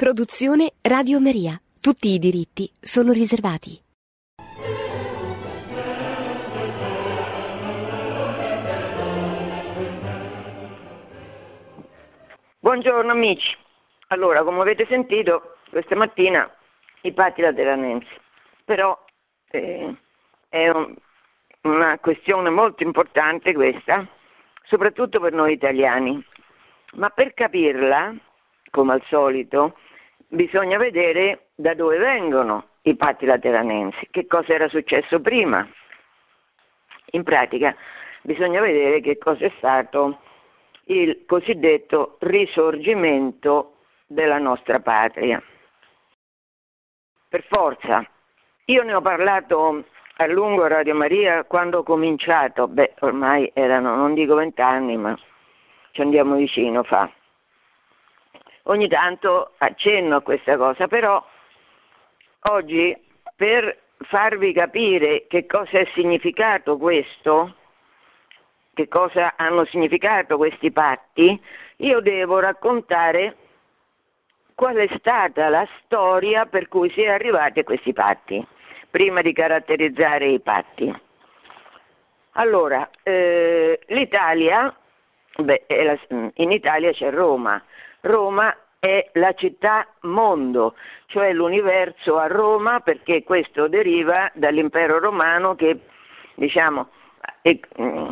Produzione Radio Maria. Tutti i diritti sono riservati. Buongiorno amici. Allora, come avete sentito, questa mattina i patti lateranensi. Però eh, è un, una questione molto importante questa, soprattutto per noi italiani. Ma per capirla, come al solito, bisogna vedere da dove vengono i patti lateranensi, che cosa era successo prima. In pratica bisogna vedere che cosa è stato il cosiddetto risorgimento della nostra patria. Per forza, io ne ho parlato a lungo a Radio Maria quando ho cominciato, beh ormai erano non dico vent'anni ma ci andiamo vicino fa ogni tanto accenno a questa cosa, però oggi per farvi capire che cosa è significato questo, che cosa hanno significato questi patti, io devo raccontare qual è stata la storia per cui si è arrivati a questi patti, prima di caratterizzare i patti. Allora, eh, l'Italia, beh, in Italia c'è Roma, Roma è la città mondo, cioè l'universo a Roma perché questo deriva dall'impero romano che diciamo, è, mm,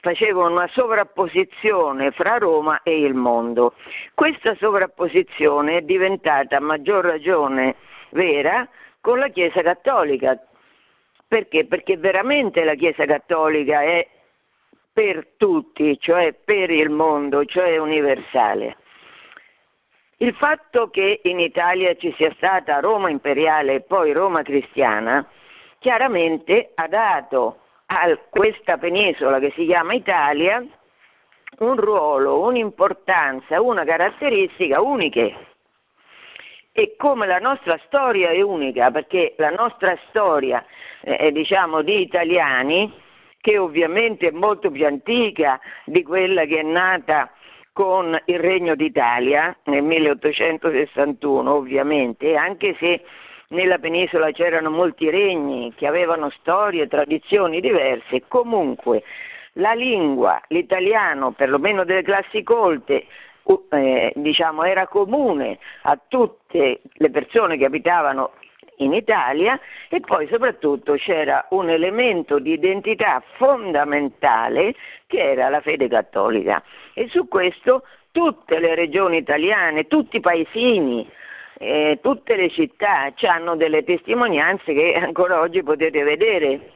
faceva una sovrapposizione fra Roma e il mondo. Questa sovrapposizione è diventata a maggior ragione vera con la Chiesa Cattolica. Perché? Perché veramente la Chiesa Cattolica è per tutti, cioè per il mondo, cioè universale. Il fatto che in Italia ci sia stata Roma imperiale e poi Roma cristiana chiaramente ha dato a questa penisola che si chiama Italia un ruolo, un'importanza, una caratteristica uniche. E come la nostra storia è unica, perché la nostra storia, eh, diciamo, di italiani, che ovviamente è molto più antica di quella che è nata con il Regno d'Italia nel 1861 ovviamente, anche se nella penisola c'erano molti regni che avevano storie e tradizioni diverse, comunque la lingua, l'italiano, perlomeno delle classi colte, eh, diciamo, era comune a tutte le persone che abitavano in Italia e poi soprattutto c'era un elemento di identità fondamentale che era la fede cattolica e su questo tutte le regioni italiane, tutti i paesini, eh, tutte le città hanno delle testimonianze che ancora oggi potete vedere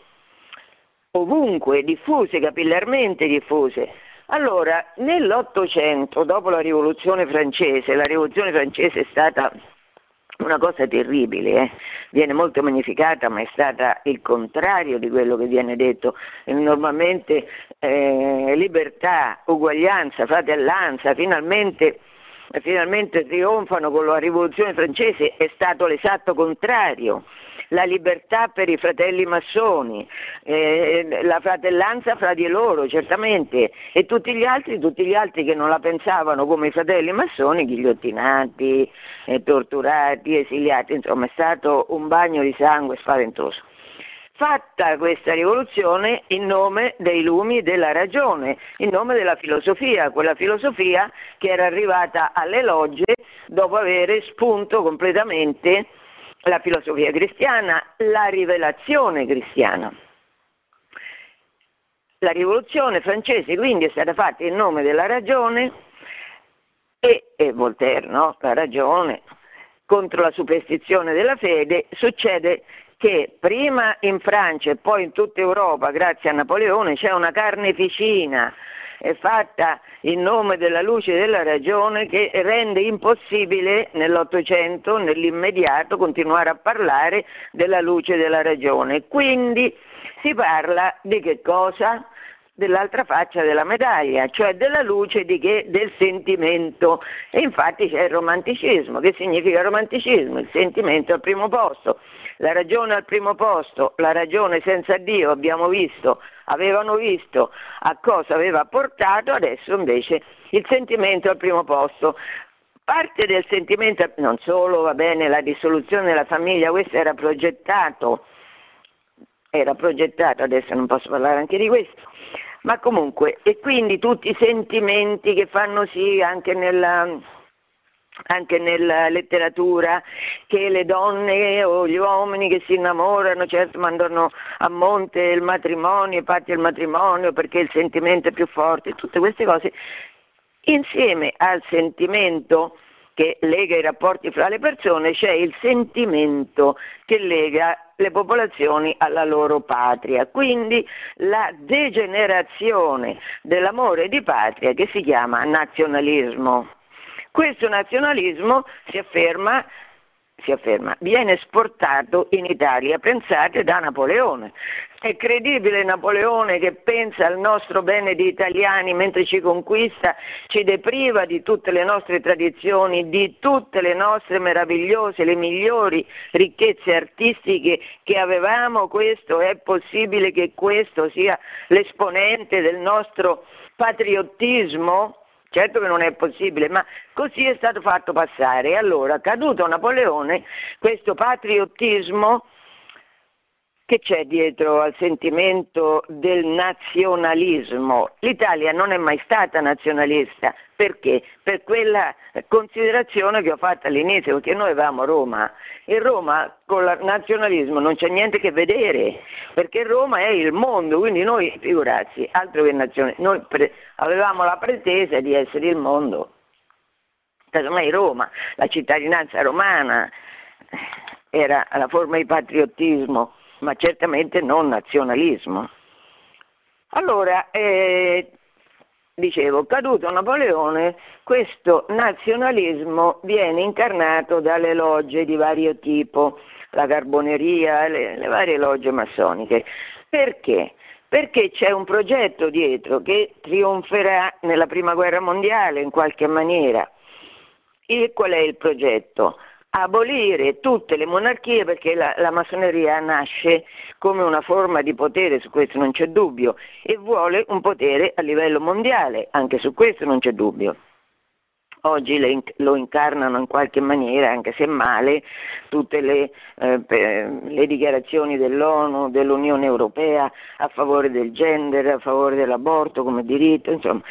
ovunque, diffuse, capillarmente diffuse. Allora, nell'Ottocento, dopo la rivoluzione francese, la rivoluzione francese è stata una cosa terribile, eh? viene molto magnificata, ma è stata il contrario di quello che viene detto. Normalmente eh, libertà, uguaglianza, fratellanza, finalmente, finalmente trionfano con la rivoluzione francese, è stato l'esatto contrario la libertà per i fratelli massoni, eh, la fratellanza fra di loro, certamente, e tutti gli altri, tutti gli altri che non la pensavano come i fratelli massoni, ghigliottinati, eh, torturati, esiliati, insomma è stato un bagno di sangue spaventoso. Fatta questa rivoluzione in nome dei lumi della ragione, in nome della filosofia, quella filosofia che era arrivata alle logge dopo aver spunto completamente la filosofia cristiana, la rivelazione cristiana. La rivoluzione francese quindi è stata fatta in nome della ragione e, e Voltaire, no? la ragione, contro la superstizione della fede, succede che prima in Francia e poi in tutta Europa, grazie a Napoleone, c'è una carneficina è fatta in nome della luce e della ragione che rende impossibile nell'Ottocento, nell'immediato, continuare a parlare della luce e della ragione. Quindi si parla di che cosa? dell'altra faccia della medaglia, cioè della luce che? del sentimento. E infatti c'è il romanticismo. Che significa romanticismo? Il sentimento al primo posto. La ragione al primo posto, la ragione senza Dio, abbiamo visto, avevano visto a cosa aveva portato, adesso invece il sentimento al primo posto. parte del sentimento, non solo va bene la dissoluzione della famiglia, questo era progettato, era progettato, adesso non posso parlare anche di questo, ma comunque, e quindi tutti i sentimenti che fanno sì anche nella, anche nella letteratura che le donne o gli uomini che si innamorano certo mandano a monte il matrimonio, i patti del matrimonio perché il sentimento è più forte, tutte queste cose insieme al sentimento che lega i rapporti fra le persone c'è il sentimento che lega le popolazioni alla loro patria, quindi la degenerazione dell'amore di patria che si chiama nazionalismo. Questo nazionalismo si afferma, si afferma, viene esportato in Italia, pensate, da Napoleone. È credibile Napoleone che pensa al nostro bene di italiani mentre ci conquista, ci depriva di tutte le nostre tradizioni, di tutte le nostre meravigliose, le migliori ricchezze artistiche che avevamo? Questo è possibile che questo sia l'esponente del nostro patriottismo? Certo che non è possibile, ma così è stato fatto passare. E allora, caduto Napoleone, questo patriottismo che c'è dietro al sentimento del nazionalismo? L'Italia non è mai stata nazionalista, perché? Per quella considerazione che ho fatto all'inizio, perché noi avevamo Roma e Roma con il nazionalismo non c'è niente che vedere, perché Roma è il mondo, quindi noi, figurarsi, altro che nazione, noi pre- avevamo la pretesa di essere il mondo. Casomai Roma, la cittadinanza romana era la forma di patriottismo ma certamente non nazionalismo. Allora, eh, dicevo, caduto Napoleone, questo nazionalismo viene incarnato dalle logge di vario tipo, la carboneria, le, le varie logge massoniche. Perché? Perché c'è un progetto dietro che trionferà nella prima guerra mondiale in qualche maniera. E qual è il progetto? Abolire tutte le monarchie perché la, la, massoneria nasce come una forma di potere, su questo non c'è dubbio, e vuole un potere a livello mondiale, anche su questo non c'è dubbio. Oggi le, lo incarnano in qualche maniera, anche se male, tutte le, eh, le dichiarazioni dell'ONU, dell'Unione Europea a favore del gender, a favore dell'aborto come diritto, insomma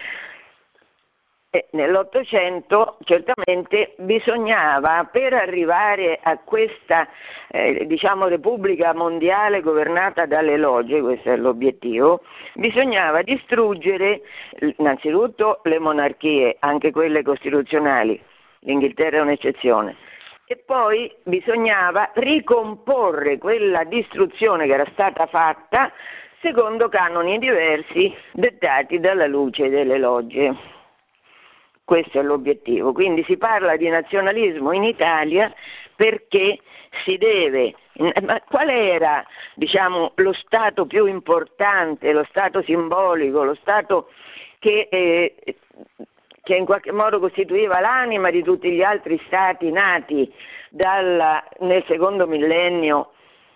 nell'Ottocento certamente bisognava, per arrivare a questa eh, diciamo, Repubblica mondiale governata dalle logge, questo è l'obiettivo, bisognava distruggere innanzitutto le monarchie, anche quelle costituzionali, l'Inghilterra è un'eccezione, e poi bisognava ricomporre quella distruzione che era stata fatta secondo canoni diversi dettati dalla luce delle logge. Questo è l'obiettivo. Quindi si parla di nazionalismo in Italia perché si deve. Ma qual era diciamo, lo Stato più importante, lo Stato simbolico, lo Stato che, eh, che in qualche modo costituiva l'anima di tutti gli altri Stati nati dalla, nel secondo millennio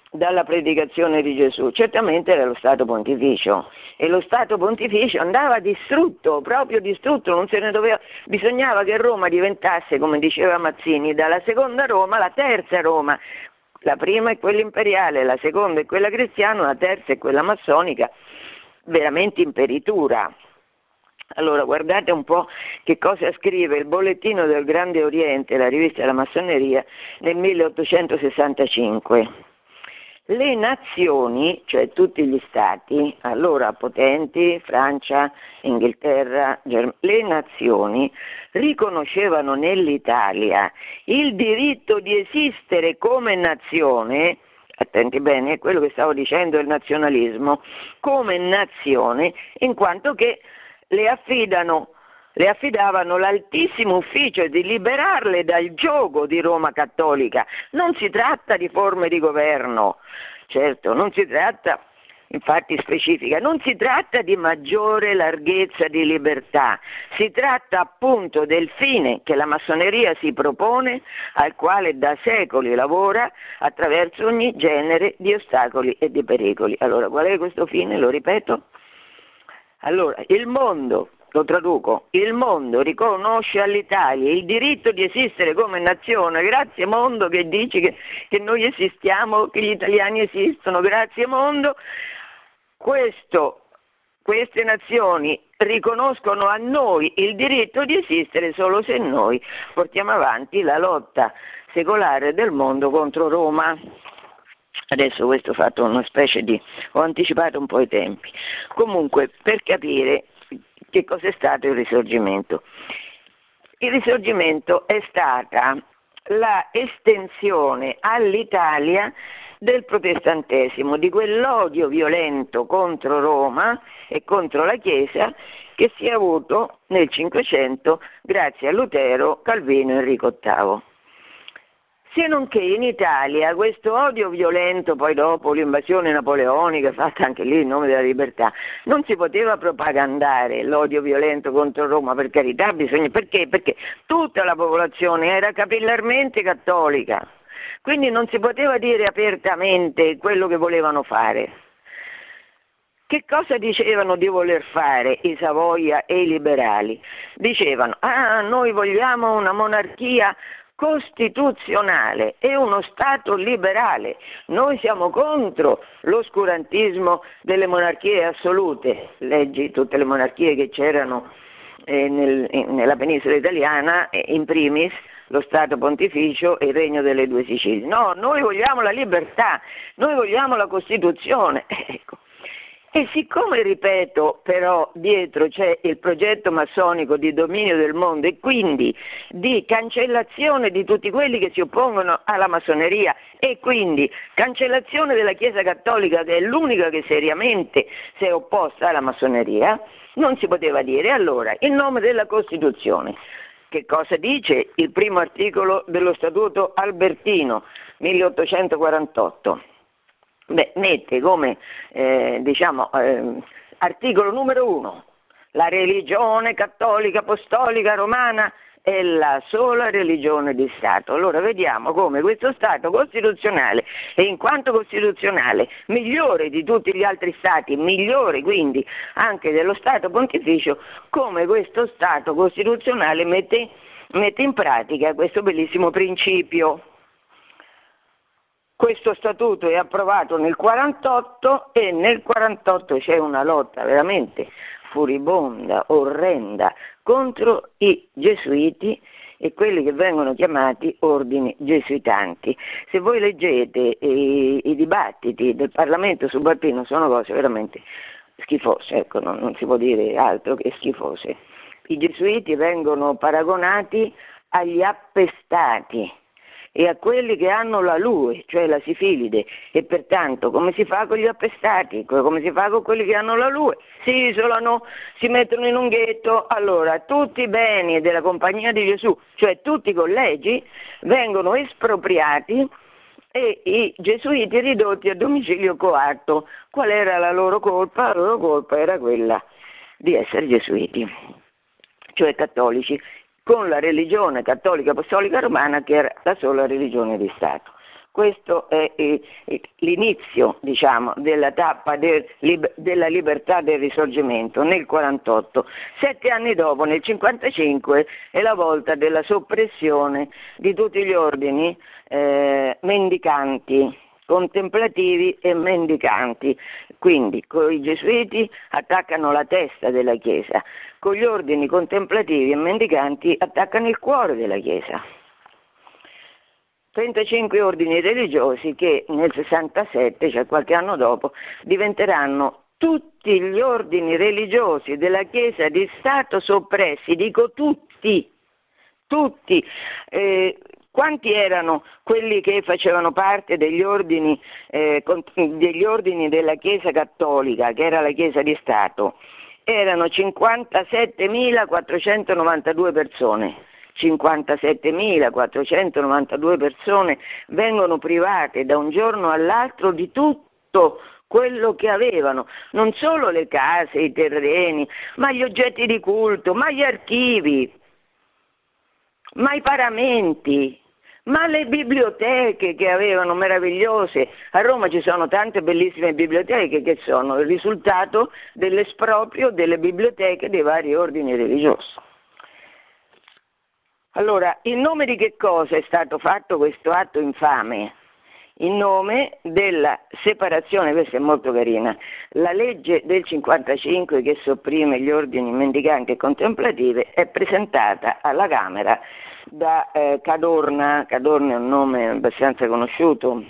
dalla predicazione di Gesù? Certamente era lo Stato pontificio e lo Stato pontificio andava distrutto, proprio distrutto, non se ne doveva, bisognava che Roma diventasse, come diceva Mazzini, dalla seconda Roma la terza Roma. La prima è quella imperiale, la seconda è quella cristiana, la terza è quella massonica, veramente imperitura. Allora, guardate un po' che cosa scrive il bollettino del Grande Oriente, la rivista della massoneria, nel 1865 le nazioni, cioè tutti gli stati, allora potenti, Francia, Inghilterra, Germania, le nazioni riconoscevano nell'Italia il diritto di esistere come nazione, attenti bene, è quello che stavo dicendo, il nazionalismo, come nazione, in quanto che le affidano le affidavano l'altissimo ufficio di liberarle dal gioco di Roma cattolica. Non si tratta di forme di governo, certo, non si tratta, infatti specifica, non si tratta di maggiore larghezza di libertà, si tratta appunto del fine che la massoneria si propone, al quale da secoli lavora attraverso ogni genere di ostacoli e di pericoli. Allora, qual è questo fine? Lo ripeto. Allora, il mondo lo traduco, il mondo riconosce all'Italia il diritto di esistere come nazione, grazie mondo che dici che, che noi esistiamo, che gli italiani esistono, grazie mondo, questo, queste nazioni riconoscono a noi il diritto di esistere solo se noi portiamo avanti la lotta secolare del mondo contro Roma. Adesso questo ho fatto una specie di... ho anticipato un po' i tempi. Comunque, per capire che cos'è stato il risorgimento. Il risorgimento è stata la estensione all'Italia del protestantesimo, di quell'odio violento contro Roma e contro la Chiesa che si è avuto nel Cinquecento grazie a Lutero, Calvino e Enrico VIII. Se non che in Italia questo odio violento, poi dopo l'invasione napoleonica fatta anche lì in nome della libertà, non si poteva propagandare l'odio violento contro Roma, per carità, bisogna, perché? Perché tutta la popolazione era capillarmente cattolica, quindi non si poteva dire apertamente quello che volevano fare. Che cosa dicevano di voler fare i Savoia e i liberali? Dicevano, ah, noi vogliamo una monarchia costituzionale e uno Stato liberale. Noi siamo contro l'oscurantismo delle monarchie assolute. Leggi tutte le monarchie che c'erano eh, nel, nella penisola italiana, in primis lo Stato pontificio e il regno delle due Sicilie. No, noi vogliamo la libertà, noi vogliamo la Costituzione. Ecco. E siccome, ripeto, però dietro c'è il progetto massonico di dominio del mondo e quindi di cancellazione di tutti quelli che si oppongono alla massoneria e quindi cancellazione della Chiesa Cattolica che è l'unica che seriamente si è opposta alla massoneria, non si poteva dire allora in nome della Costituzione. Che cosa dice il primo articolo dello Statuto Albertino 1848? Beh, mette come eh, diciamo, eh, articolo numero uno la religione cattolica apostolica romana è la sola religione di Stato. Allora vediamo come questo Stato costituzionale e in quanto costituzionale migliore di tutti gli altri Stati, migliore quindi anche dello Stato pontificio, come questo Stato costituzionale mette, mette in pratica questo bellissimo principio. Questo statuto è approvato nel 48 e nel 48 c'è una lotta veramente furibonda, orrenda contro i gesuiti e quelli che vengono chiamati ordini gesuitanti. Se voi leggete i, i dibattiti del Parlamento subalpino sono cose veramente schifose, ecco, non, non si può dire altro che schifose. I gesuiti vengono paragonati agli appestati e a quelli che hanno la lue, cioè la sifilide, e pertanto come si fa con gli appestati, come si fa con quelli che hanno la lue? Si isolano, si mettono in un ghetto, allora tutti i beni della compagnia di Gesù, cioè tutti i collegi, vengono espropriati e i gesuiti ridotti a domicilio coatto. Qual era la loro colpa? La loro colpa era quella di essere gesuiti, cioè cattolici con la religione cattolica apostolica romana che era la sola religione di Stato. Questo è l'inizio diciamo, della tappa del, della libertà del risorgimento nel 48. Sette anni dopo, nel 55, è la volta della soppressione di tutti gli ordini eh, mendicanti contemplativi e mendicanti. Quindi con i gesuiti attaccano la testa della Chiesa, con gli ordini contemplativi e mendicanti attaccano il cuore della Chiesa. 35 ordini religiosi che nel 67, cioè qualche anno dopo, diventeranno tutti gli ordini religiosi della Chiesa di Stato soppressi, dico tutti, tutti, eh, quanti erano quelli che facevano parte degli ordini, eh, degli ordini della Chiesa Cattolica, che era la Chiesa di Stato? Erano 57.492 persone. 57.492 persone vengono private da un giorno all'altro di tutto quello che avevano, non solo le case, i terreni, ma gli oggetti di culto, ma gli archivi, ma i paramenti, ma le biblioteche che avevano meravigliose, a Roma ci sono tante bellissime biblioteche che sono il risultato dell'esproprio delle biblioteche dei vari ordini religiosi. Allora, in nome di che cosa è stato fatto questo atto infame? In nome della separazione, questa è molto carina, la legge del 55 che sopprime gli ordini mendicanti e contemplative è presentata alla Camera da eh, Cadorna, Cadorna è un nome abbastanza conosciuto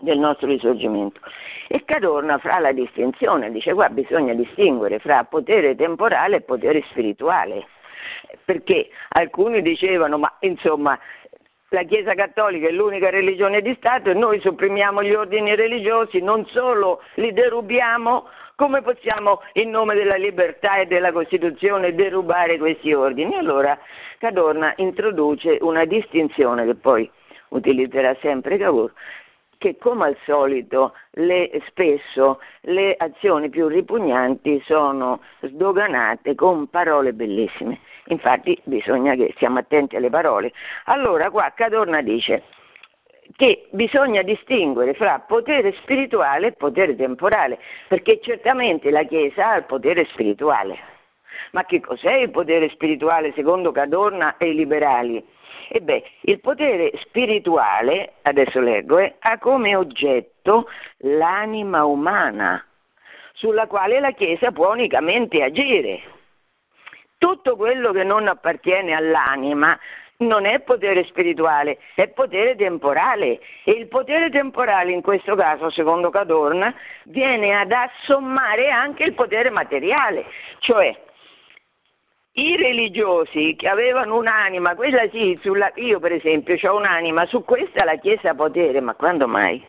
del nostro risorgimento. E Cadorna fa la distinzione, dice qua bisogna distinguere fra potere temporale e potere spirituale, perché alcuni dicevano ma insomma la Chiesa Cattolica è l'unica religione di Stato e noi sopprimiamo gli ordini religiosi, non solo li derubiamo, come possiamo in nome della libertà e della Costituzione derubare questi ordini? Allora Cadorna introduce una distinzione che poi utilizzerà sempre Cavour, che come al solito le, spesso le azioni più ripugnanti sono sdoganate con parole bellissime. Infatti bisogna che stiamo attenti alle parole. Allora qua Cadorna dice che bisogna distinguere fra potere spirituale e potere temporale, perché certamente la Chiesa ha il potere spirituale. Ma che cos'è il potere spirituale secondo Cadorna e i liberali? Ebbene, il potere spirituale, adesso leggo, eh, ha come oggetto l'anima umana, sulla quale la Chiesa può unicamente agire. Tutto quello che non appartiene all'anima non è potere spirituale, è potere temporale e il potere temporale in questo caso, secondo Cadorna, viene ad assommare anche il potere materiale, cioè i religiosi che avevano un'anima, quella sì, sulla, io per esempio ho un'anima, su questa la Chiesa ha potere, ma quando mai?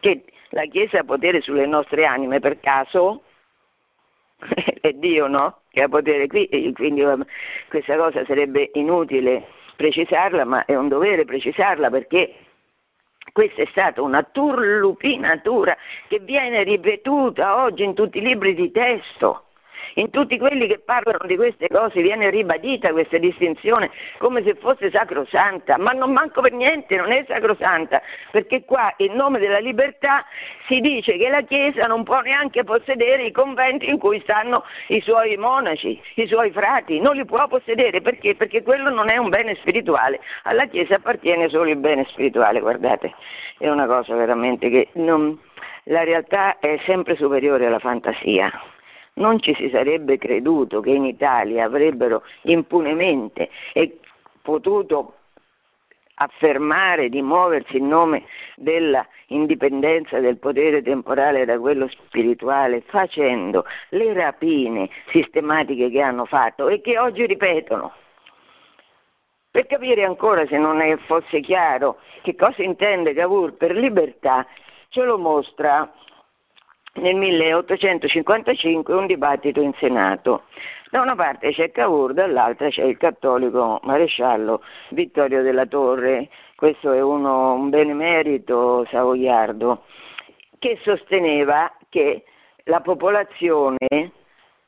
Che la Chiesa ha potere sulle nostre anime per caso? è Dio, no? Che ha potere qui, quindi questa cosa sarebbe inutile precisarla, ma è un dovere precisarla perché questa è stata una turlupinatura che viene ripetuta oggi in tutti i libri di testo in tutti quelli che parlano di queste cose viene ribadita questa distinzione come se fosse sacrosanta, ma non manco per niente, non è sacrosanta, perché qua in nome della libertà si dice che la Chiesa non può neanche possedere i conventi in cui stanno i suoi monaci, i suoi frati, non li può possedere perché? Perché quello non è un bene spirituale, alla Chiesa appartiene solo il bene spirituale, guardate, è una cosa veramente che non, la realtà è sempre superiore alla fantasia non ci si sarebbe creduto che in Italia avrebbero impunemente potuto affermare di muoversi in nome della indipendenza del potere temporale da quello spirituale, facendo le rapine sistematiche che hanno fatto e che oggi ripetono. Per capire ancora, se non fosse chiaro, che cosa intende Cavour per libertà, ce lo mostra nel 1855 un dibattito in Senato. Da una parte c'è Cavour, dall'altra c'è il cattolico maresciallo Vittorio della Torre, questo è uno, un benemerito savoiardo, che sosteneva che la popolazione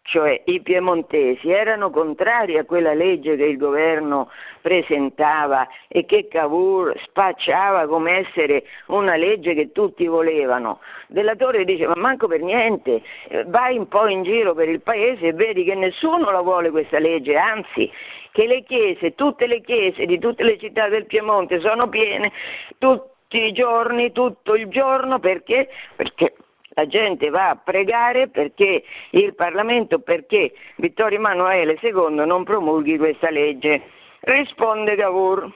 cioè i piemontesi, erano contrari a quella legge che il governo presentava e che Cavour spacciava come essere una legge che tutti volevano. Della Torre dice ma manco per niente, eh, vai un po' in giro per il paese e vedi che nessuno la vuole questa legge, anzi che le chiese, tutte le chiese di tutte le città del Piemonte sono piene tutti i giorni, tutto il giorno perché? Perché la gente va a pregare perché il Parlamento, perché Vittorio Emanuele II non promulghi questa legge. Risponde Cavour.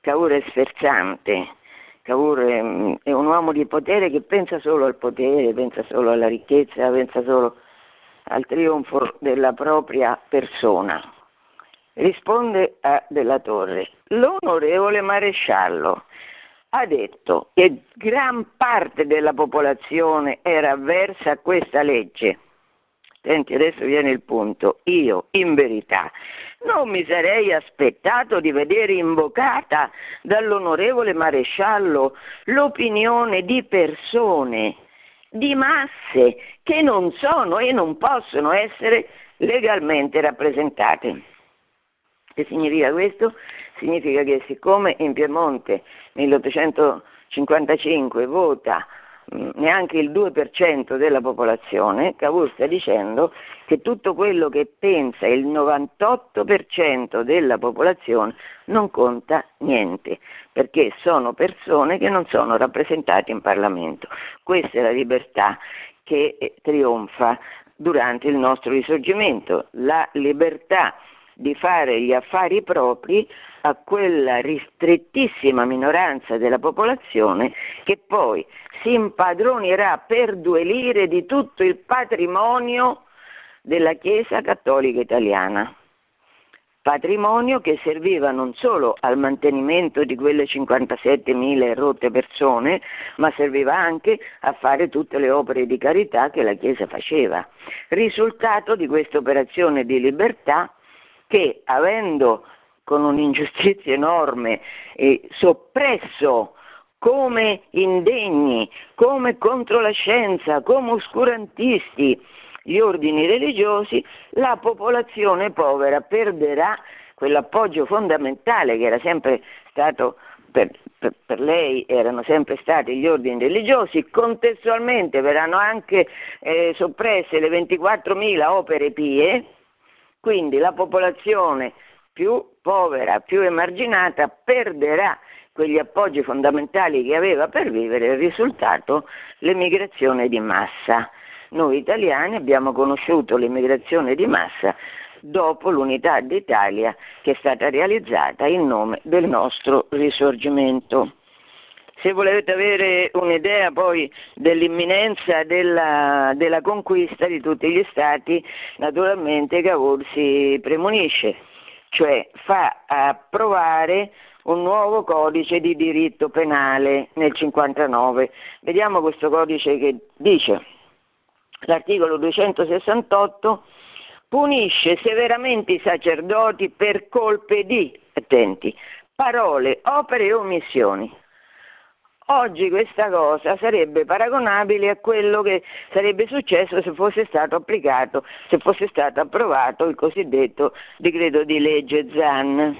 Cavour è sferzante, Cavour è, un uomo di potere che pensa solo al potere, pensa solo alla ricchezza, pensa solo al trionfo della propria persona. Risponde a Della Torre, l'onorevole maresciallo ha detto che gran parte della popolazione era avversa a questa legge. Senti, adesso viene il punto. Io, in verità, non mi sarei aspettato di vedere invocata dall'onorevole maresciallo l'opinione di persone, di masse che non sono e non possono essere legalmente rappresentate. Che significa questo? Significa che siccome in Piemonte 1855 vota mm, neanche il 2% della popolazione, Cavour sta dicendo che tutto quello che pensa il 98% della popolazione non conta niente, perché sono persone che non sono rappresentate in Parlamento. Questa è la libertà che eh, trionfa durante il nostro risorgimento, la libertà di fare gli affari propri a quella ristrettissima minoranza della popolazione che poi si impadronerà per due lire di tutto il patrimonio della Chiesa Cattolica Italiana. Patrimonio che serviva non solo al mantenimento di quelle 57.000 rotte persone, ma serviva anche a fare tutte le opere di carità che la Chiesa faceva. Risultato di questa operazione di libertà che avendo con un'ingiustizia enorme eh, soppresso come indegni, come contro la scienza, come oscurantisti gli ordini religiosi, la popolazione povera perderà quell'appoggio fondamentale che era sempre stato per, per, per, lei erano sempre stati gli ordini religiosi, contestualmente verranno anche eh, soppresse le 24.000 opere pie, quindi la popolazione più povera, più emarginata perderà quegli appoggi fondamentali che aveva per vivere, il risultato l'emigrazione di massa. Noi italiani abbiamo conosciuto l'immigrazione di massa dopo l'unità d'Italia che è stata realizzata in nome del nostro risorgimento. Se volete avere un'idea poi dell'imminenza della, della conquista di tutti gli stati, naturalmente Cavour si premunisce, cioè fa approvare un nuovo codice di diritto penale nel 59. Vediamo questo codice che dice. L'articolo 268 punisce severamente i sacerdoti per colpe di, attenti, parole, opere e omissioni. Oggi questa cosa sarebbe paragonabile a quello che sarebbe successo se fosse stato applicato, se fosse stato approvato il cosiddetto decreto di legge ZAN,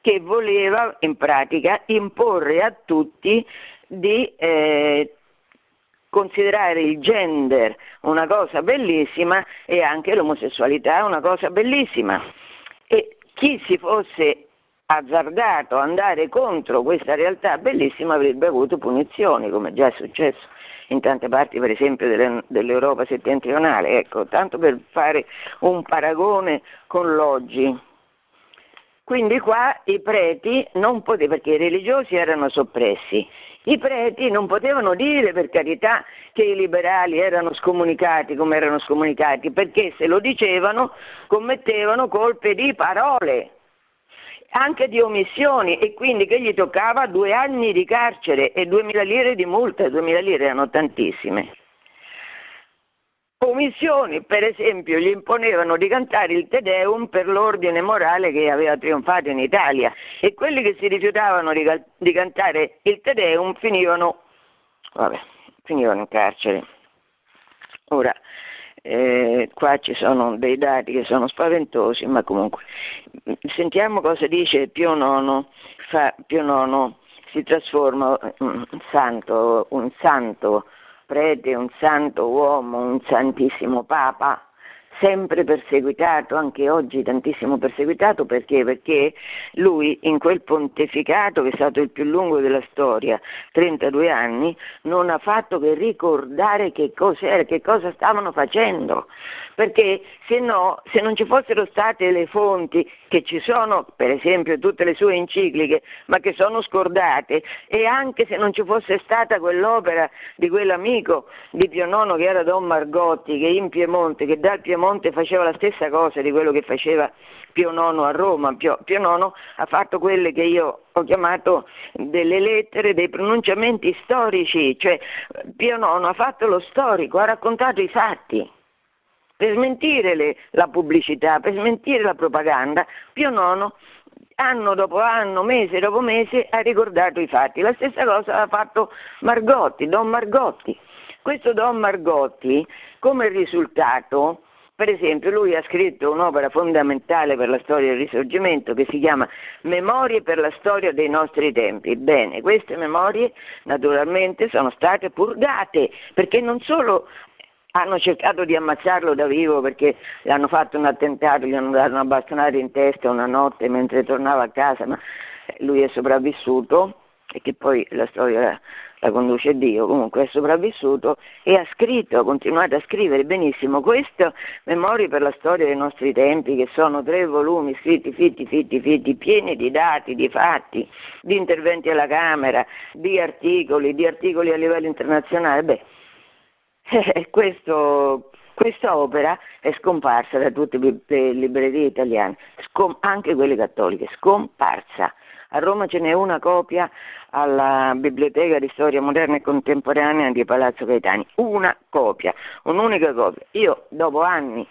che voleva in pratica imporre a tutti di eh, considerare il gender una cosa bellissima e anche l'omosessualità una cosa bellissima. E chi si fosse azzardato andare contro questa realtà bellissima avrebbe avuto punizioni, come già è successo in tante parti, per esempio delle, dell'Europa settentrionale. Ecco, tanto per fare un paragone con l'oggi. Quindi qua i preti non potevano, perché i religiosi erano soppressi, i preti non potevano dire per carità che i liberali erano scomunicati come erano scomunicati, perché se lo dicevano commettevano colpe di parole anche di omissioni e quindi che gli toccava due anni di carcere e duemila lire di multa, duemila lire erano tantissime. Omissioni, per esempio, gli imponevano di cantare il Te Deum per l'ordine morale che aveva trionfato in Italia e quelli che si rifiutavano di, di cantare il Te Deum finivano, vabbè, finivano in carcere. Ora, eh, qua ci sono dei dati che sono spaventosi, ma comunque sentiamo cosa dice Pio IX, fa, Pio IX si trasforma in santo, un santo prete, un santo uomo, un santissimo papa, sempre perseguitato, anche oggi tantissimo perseguitato, perché? Perché lui in quel pontificato, che è stato il più lungo della storia, 32 anni, non ha fatto che ricordare che cos'era, che cosa stavano facendo, perché se no, se non ci fossero state le fonti che ci sono, per esempio tutte le sue encicliche, ma che sono scordate, e anche se non ci fosse stata quell'opera di quell'amico di Pio IX che era Don Margotti, che in Piemonte, che dal Piemonte faceva la stessa cosa di quello che faceva Pio IX a Roma, Pio, Pio IX ha fatto quelle che io ho chiamato delle lettere, dei pronunciamenti storici, cioè Pio IX ha fatto lo storico, ha raccontato i fatti per smentire le, la pubblicità, per smentire la propaganda, Pio IX anno dopo anno, mese dopo mese ha ricordato i fatti. La stessa cosa ha fatto Margotti, Don Margotti. Questo Don Margotti, come risultato, Per esempio, lui ha scritto un'opera fondamentale per la storia del risorgimento che si chiama Memorie per la storia dei nostri tempi. Bene, queste memorie naturalmente sono state purgate perché non solo hanno cercato di ammazzarlo da vivo perché gli hanno fatto un attentato, gli hanno dato una bastonata in testa una notte mentre tornava a casa, ma lui è sopravvissuto e che poi la storia la conduce Dio, comunque è sopravvissuto e ha scritto, ha continuato a scrivere benissimo questo, Memorie per la storia dei nostri tempi, che sono tre volumi scritti fitti, fitti, fitti, pieni di dati, di fatti, di interventi alla Camera, di articoli, di articoli a livello internazionale. Beh, eh, questo, questa opera è scomparsa da tutte le librerie italiane, scom- anche quelle cattoliche, scomparsa. A Roma ce n'è una copia alla Biblioteca di Storia Moderna e Contemporanea di Palazzo Gaetani, una copia, un'unica copia. Io dopo anni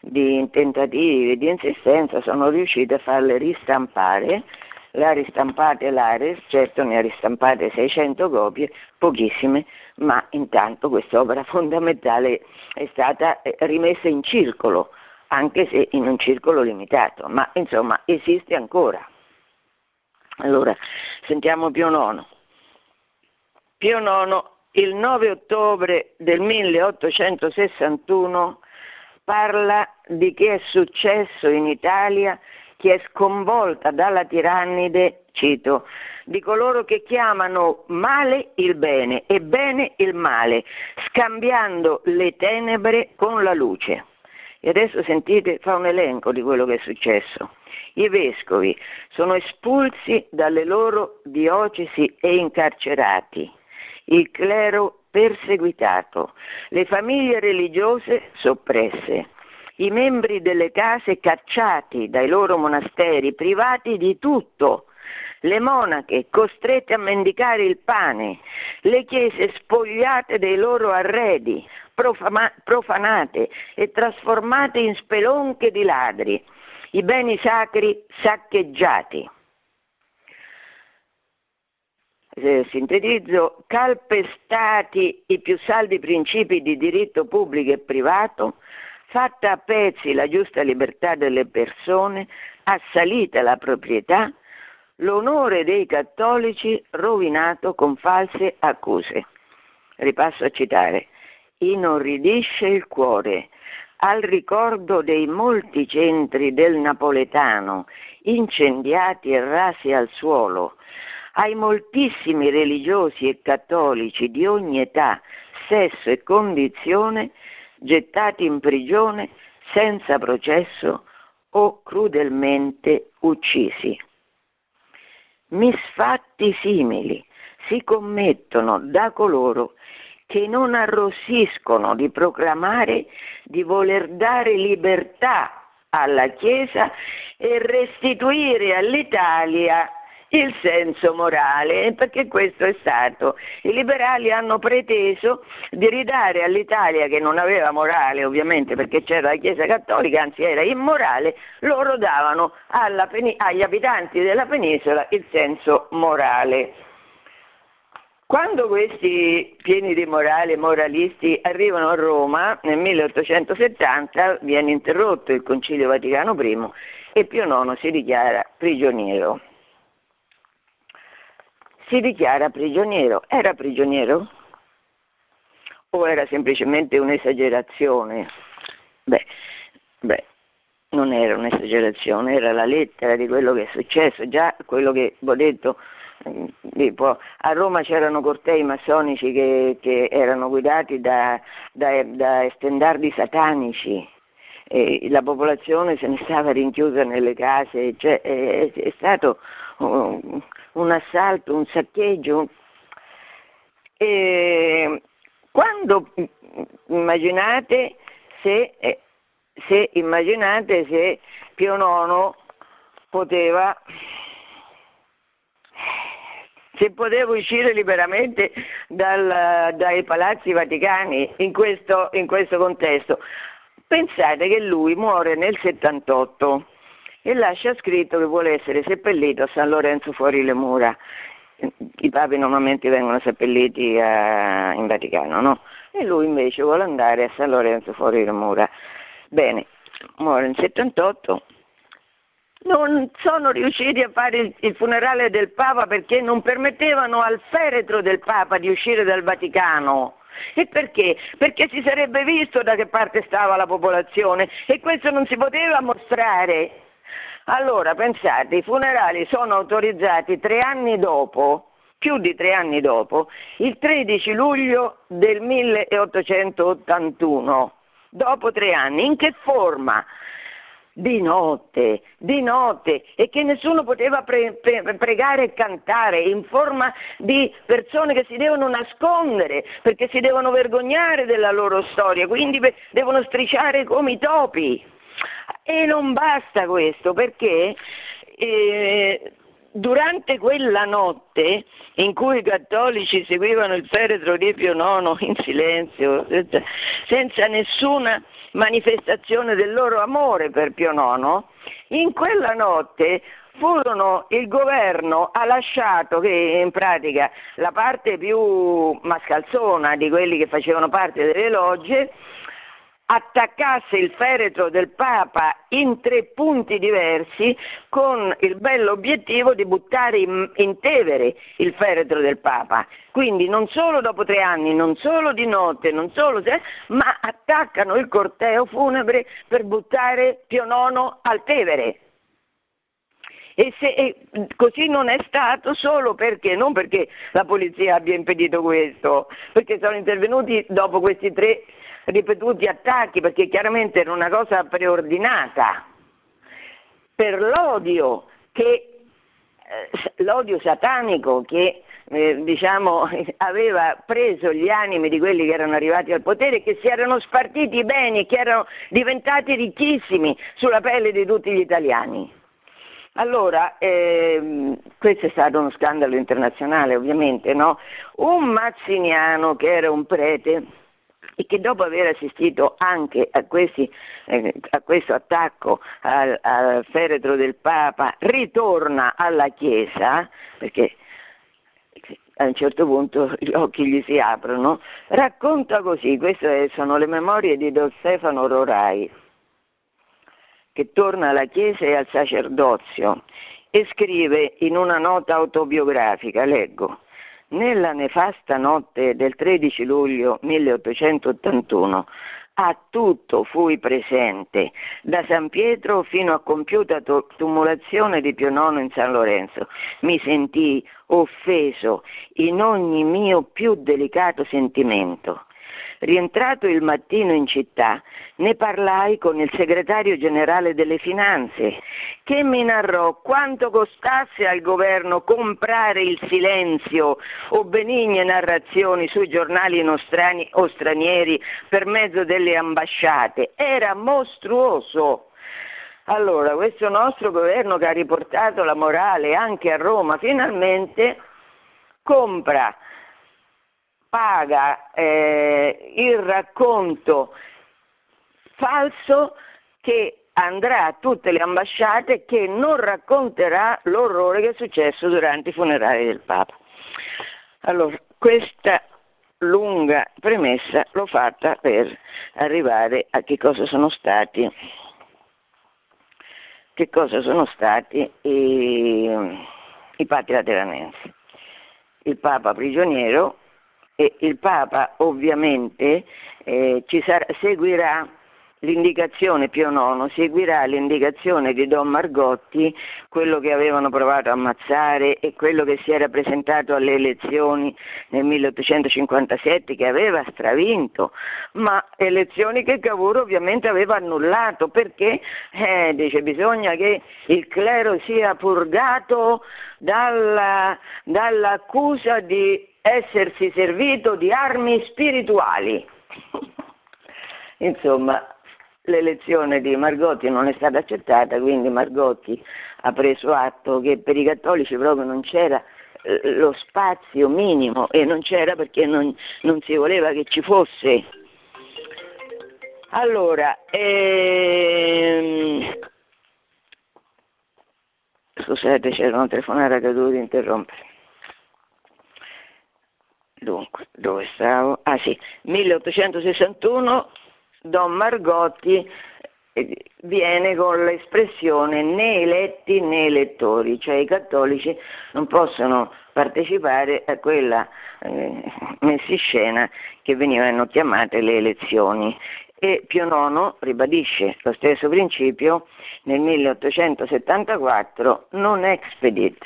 di tentativi e di insistenza sono riuscita a farle ristampare, le ha ristampate l'Ares, certo ne ha ristampate 600 copie, pochissime, ma intanto quest'opera fondamentale è stata eh, rimessa in circolo, anche se in un circolo limitato, ma insomma esiste ancora. Allora, sentiamo Pio IX. Pio IX, il 9 ottobre del 1861, parla di che è successo in Italia, che è sconvolta dalla tirannide, cito, di coloro che chiamano male il bene e bene il male, scambiando le tenebre con la luce. E adesso sentite, fa un elenco di quello che è successo. I vescovi sono espulsi dalle loro diocesi e incarcerati, il clero perseguitato, le famiglie religiose soppresse, i membri delle case cacciati dai loro monasteri, privati di tutto, le monache costrette a mendicare il pane, le chiese spogliate dei loro arredi, profanate e trasformate in spelonche di ladri, i beni sacri saccheggiati. Eh, sintetizzo, calpestati i più saldi principi di diritto pubblico e privato, fatta a pezzi la giusta libertà delle persone, assalita la proprietà, l'onore dei cattolici rovinato con false accuse. Ripasso a citare. Inorridisce il cuore al ricordo dei molti centri del napoletano incendiati e rasi al suolo, ai moltissimi religiosi e cattolici di ogni età, sesso e condizione gettati in prigione senza processo o crudelmente uccisi. Misfatti simili si commettono da coloro che non arrossiscono di proclamare di voler dare libertà alla Chiesa e restituire all'Italia il senso morale, perché questo è stato. I liberali hanno preteso di ridare all'Italia, che non aveva morale ovviamente perché c'era la Chiesa Cattolica, anzi era immorale, loro davano agli abitanti della penisola il senso morale. Quando questi pieni di morale moralisti arrivano a Roma nel 1870 viene interrotto il Concilio Vaticano I e Pio IX si dichiara prigioniero. Si dichiara prigioniero. Era prigioniero? O era semplicemente un'esagerazione? Beh, beh, non era un'esagerazione, era la lettera di quello che è successo, già quello che ho detto a Roma c'erano cortei massonici che, che erano guidati da, da, da estendardi satanici, la popolazione se ne stava rinchiusa nelle case, cioè, è, è, stato un, assalto, un saccheggio. E quando immaginate se, eh, se, immaginate se Pio IX poteva se potevo uscire liberamente dal, dai palazzi vaticani in questo, in questo contesto. Pensate che lui muore nel 78 e lascia scritto che vuole essere seppellito a San Lorenzo fuori le mura. I papi normalmente vengono seppelliti a, in Vaticano, no? E lui invece vuole andare a San Lorenzo fuori le mura. Bene, muore nel 78 non sono riusciti a fare il, il, funerale del Papa perché non permettevano al feretro del Papa di uscire dal Vaticano. E perché? Perché si sarebbe visto da che parte stava la popolazione e questo non si poteva mostrare. Allora, pensate, i funerali sono autorizzati tre anni dopo, più di tre anni dopo, il 13 luglio del 1881, dopo tre anni. In che forma? di notte, di notte, e che nessuno poteva pre- pre- pregare e cantare in forma di persone che si devono nascondere, perché si devono vergognare della loro storia, quindi devono strisciare come i topi. E non basta questo, perché eh, durante quella notte in cui i cattolici seguivano il feretro di Pio IX in silenzio, senza, senza nessuna manifestazione del loro amore per Pio IX, in quella notte furono, il governo ha lasciato che in pratica la parte più mascalzona di quelli che facevano parte delle logge attaccasse il feretro del Papa in tre punti diversi con il bello obiettivo di buttare in, in, Tevere il feretro del Papa. Quindi non solo dopo tre anni, non solo di notte, non solo, ma attaccano il corteo funebre per buttare Pio IX al Tevere. E, se, e così non è stato solo perché, non perché la polizia abbia impedito questo, perché sono intervenuti dopo questi tre ripetuti attacchi perché chiaramente era una cosa preordinata per l'odio che eh, l'odio satanico che eh, diciamo, aveva preso gli animi di quelli che erano arrivati al potere, che si erano spartiti i beni, che erano diventati ricchissimi sulla pelle di tutti gli italiani. Allora, ehm, questo è stato uno scandalo internazionale ovviamente, no? Un mazziniano che era un prete, e che dopo aver assistito anche a, questi, eh, a questo attacco al, al, feretro del Papa ritorna alla Chiesa, perché a un certo punto gli occhi gli si aprono, racconta così, queste sono le memorie di Don Stefano Rorai, che torna alla Chiesa e al sacerdozio e scrive in una nota autobiografica, leggo, nella nefasta notte del 13 luglio 1881 a tutto fui presente, da San Pietro fino a compiuta tumulazione di Pio IX in San Lorenzo. Mi sentii offeso in ogni mio più delicato sentimento. Rientrato il mattino in città, ne parlai con il segretario generale delle finanze, che mi narrò quanto costasse al governo comprare il silenzio o benigne narrazioni sui giornali nostrani o stranieri per mezzo delle ambasciate. Era mostruoso. Allora, questo nostro governo che ha riportato la morale anche a Roma, finalmente compra paga eh, il racconto falso che andrà a tutte le ambasciate che non racconterà l'orrore che è successo durante i funerali del Papa. Allora, questa lunga premessa l'ho fatta per arrivare a che cosa sono stati, cosa sono stati i, i patti lateranensi. Il Papa prigioniero il Papa ovviamente eh, sarà, seguirà l'indicazione Pio IX, seguirà l'indicazione di Don Margotti, quello che avevano provato a ammazzare e quello che si era presentato alle elezioni nel 1857 che aveva stravinto, ma elezioni che Cavour ovviamente aveva annullato perché eh, dice bisogna che il clero sia purgato dalla, dall'accusa di essersi servito di armi spirituali. Insomma, l'elezione di Margotti non è stata accettata, quindi Margotti ha preso atto che per i cattolici proprio non c'era eh, lo spazio minimo e non c'era perché non, non si voleva che ci fosse. Allora, ehm... scusate c'era una telefonata che ho dovuto interrompere. Dunque, dove stavo? Ah sì, 1861 Don Margotti eh, viene con l'espressione né eletti né elettori, cioè i cattolici non possono partecipare a quella eh, messiscena che venivano chiamate le elezioni. E Pio IX ribadisce lo stesso principio nel 1874 non expedit,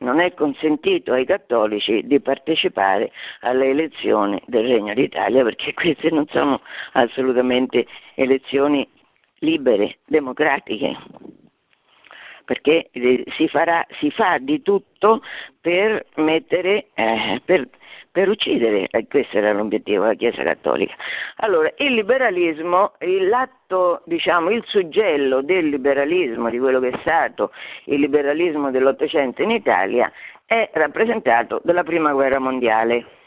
non è consentito ai cattolici di partecipare alle elezioni del Regno d'Italia perché queste non sono assolutamente elezioni libere, democratiche, perché eh, si, farà, si fa di tutto per mettere, eh, per, per uccidere, e questo era l'obiettivo della Chiesa Cattolica. Allora, il liberalismo, l'atto, diciamo, il suggello del liberalismo, di quello che è stato il liberalismo dell'Ottocento in Italia, è rappresentato dalla Prima Guerra Mondiale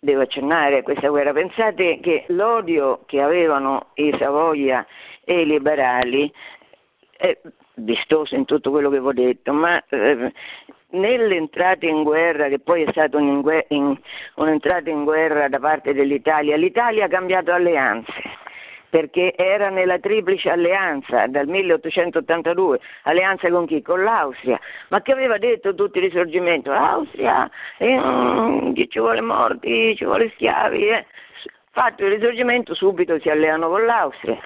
devo accennare a questa guerra. Pensate che l'odio che avevano i Savoia e i liberali è vistoso in tutto quello che vi ho detto, ma eh, nell'entrata in guerra, che poi è stata un'entrata in guerra da parte dell'Italia, l'Italia ha cambiato alleanze perché era nella triplice alleanza dal 1882, alleanza con chi? Con l'Austria, ma che aveva detto tutto il risorgimento? L'Austria, eh, ci vuole morti, ci vuole schiavi, eh. fatto il risorgimento subito si alleano con l'Austria,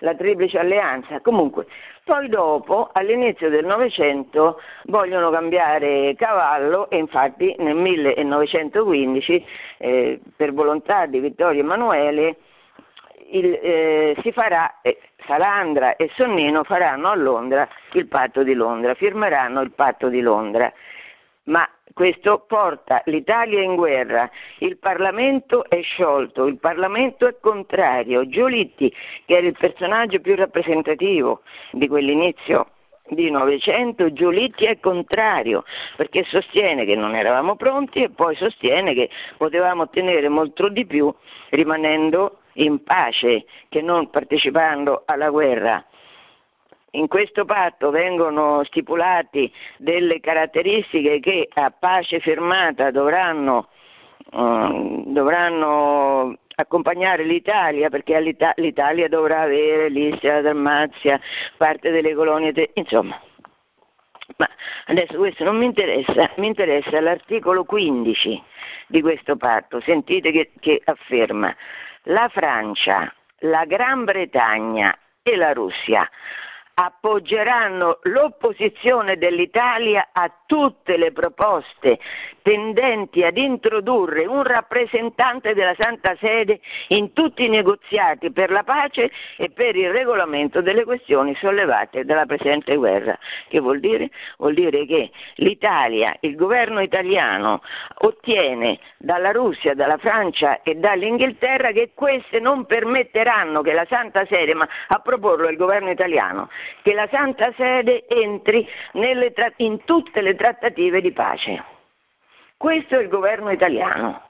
la triplice alleanza, comunque poi dopo, all'inizio del Novecento, vogliono cambiare cavallo e infatti nel 1915, eh, per volontà di Vittorio Emanuele, il, eh, si farà, eh, Salandra e Sonnino faranno a Londra il patto di Londra, firmeranno il patto di Londra. Ma questo porta l'Italia in guerra, il Parlamento è sciolto, il Parlamento è contrario. Giolitti, che era il personaggio più rappresentativo di quell'inizio di Novecento, Giolitti è contrario perché sostiene che non eravamo pronti e poi sostiene che potevamo ottenere molto di più rimanendo in pace che non partecipando alla guerra. In questo patto vengono stipulate delle caratteristiche che a pace firmata dovranno, uh, dovranno accompagnare l'Italia perché l'Italia dovrà avere l'Istria, la Dalmazia, parte delle colonie, te- insomma. Ma adesso questo non mi interessa, mi interessa l'articolo 15 di questo patto, sentite che, che afferma la Francia, la Gran Bretagna e la Russia appoggeranno l'opposizione dell'Italia a tutte le proposte tendenti ad introdurre un rappresentante della Santa Sede in tutti i negoziati per la pace e per il regolamento delle questioni sollevate dalla presente guerra. Che vuol dire? Vuol dire che l'Italia, il governo italiano ottiene dalla Russia, dalla Francia e dall'Inghilterra che queste non permetteranno che la Santa Sede, ma a proporlo il governo italiano, che la Santa Sede entri tra- in tutte le trattative di pace. Questo è il governo italiano.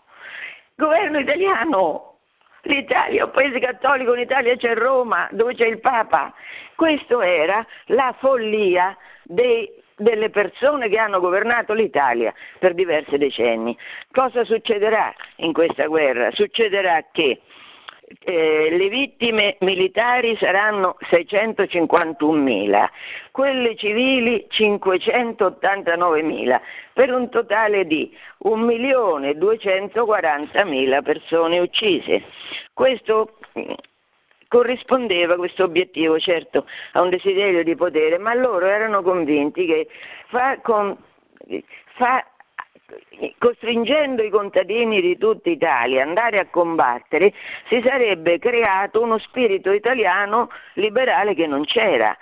Governo italiano, l'Italia è un paese cattolico, in Italia c'è Roma, dove c'è il Papa. Questa era la follia dei, delle persone che hanno governato l'Italia per diversi decenni. Cosa succederà in questa guerra? Succederà che eh, le vittime militari saranno 651.000, quelle civili 589.000, per un totale di 1.240.000 persone uccise. Questo mm, corrispondeva questo obiettivo certo a un desiderio di potere, ma loro erano convinti che fa, con, fa costringendo i contadini di tutta Italia ad andare a combattere, si sarebbe creato uno spirito italiano liberale che non c'era.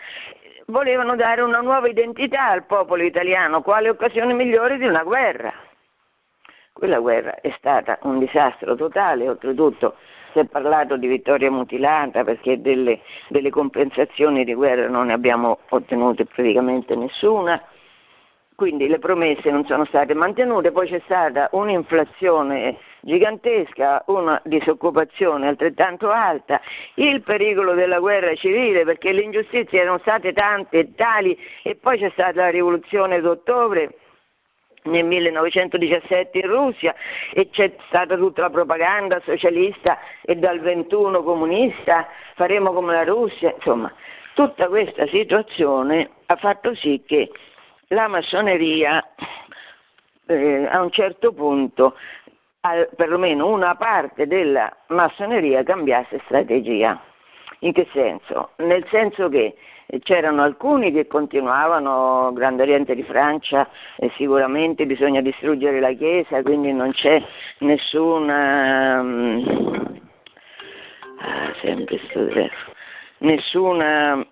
Volevano dare una nuova identità al popolo italiano, quale occasione migliore di una guerra. Quella guerra è stata un disastro totale, oltretutto si è parlato di vittoria mutilata perché delle, delle compensazioni di guerra non ne abbiamo ottenute praticamente nessuna quindi le promesse non sono state mantenute, poi c'è stata un'inflazione gigantesca, una disoccupazione altrettanto alta, il pericolo della guerra civile perché le ingiustizie erano state tante e tali e poi c'è stata la rivoluzione d'ottobre nel 1917 in Russia e c'è stata tutta la propaganda socialista e dal 21 comunista, faremo come la Russia, insomma, tutta questa situazione ha fatto sì che la massoneria eh, a un certo punto, al, perlomeno una parte della massoneria cambiasse strategia. In che senso? Nel senso che c'erano alcuni che continuavano, Grande Oriente di Francia, eh, sicuramente bisogna distruggere la Chiesa, quindi non c'è nessuna, um, ah, sempre nessuna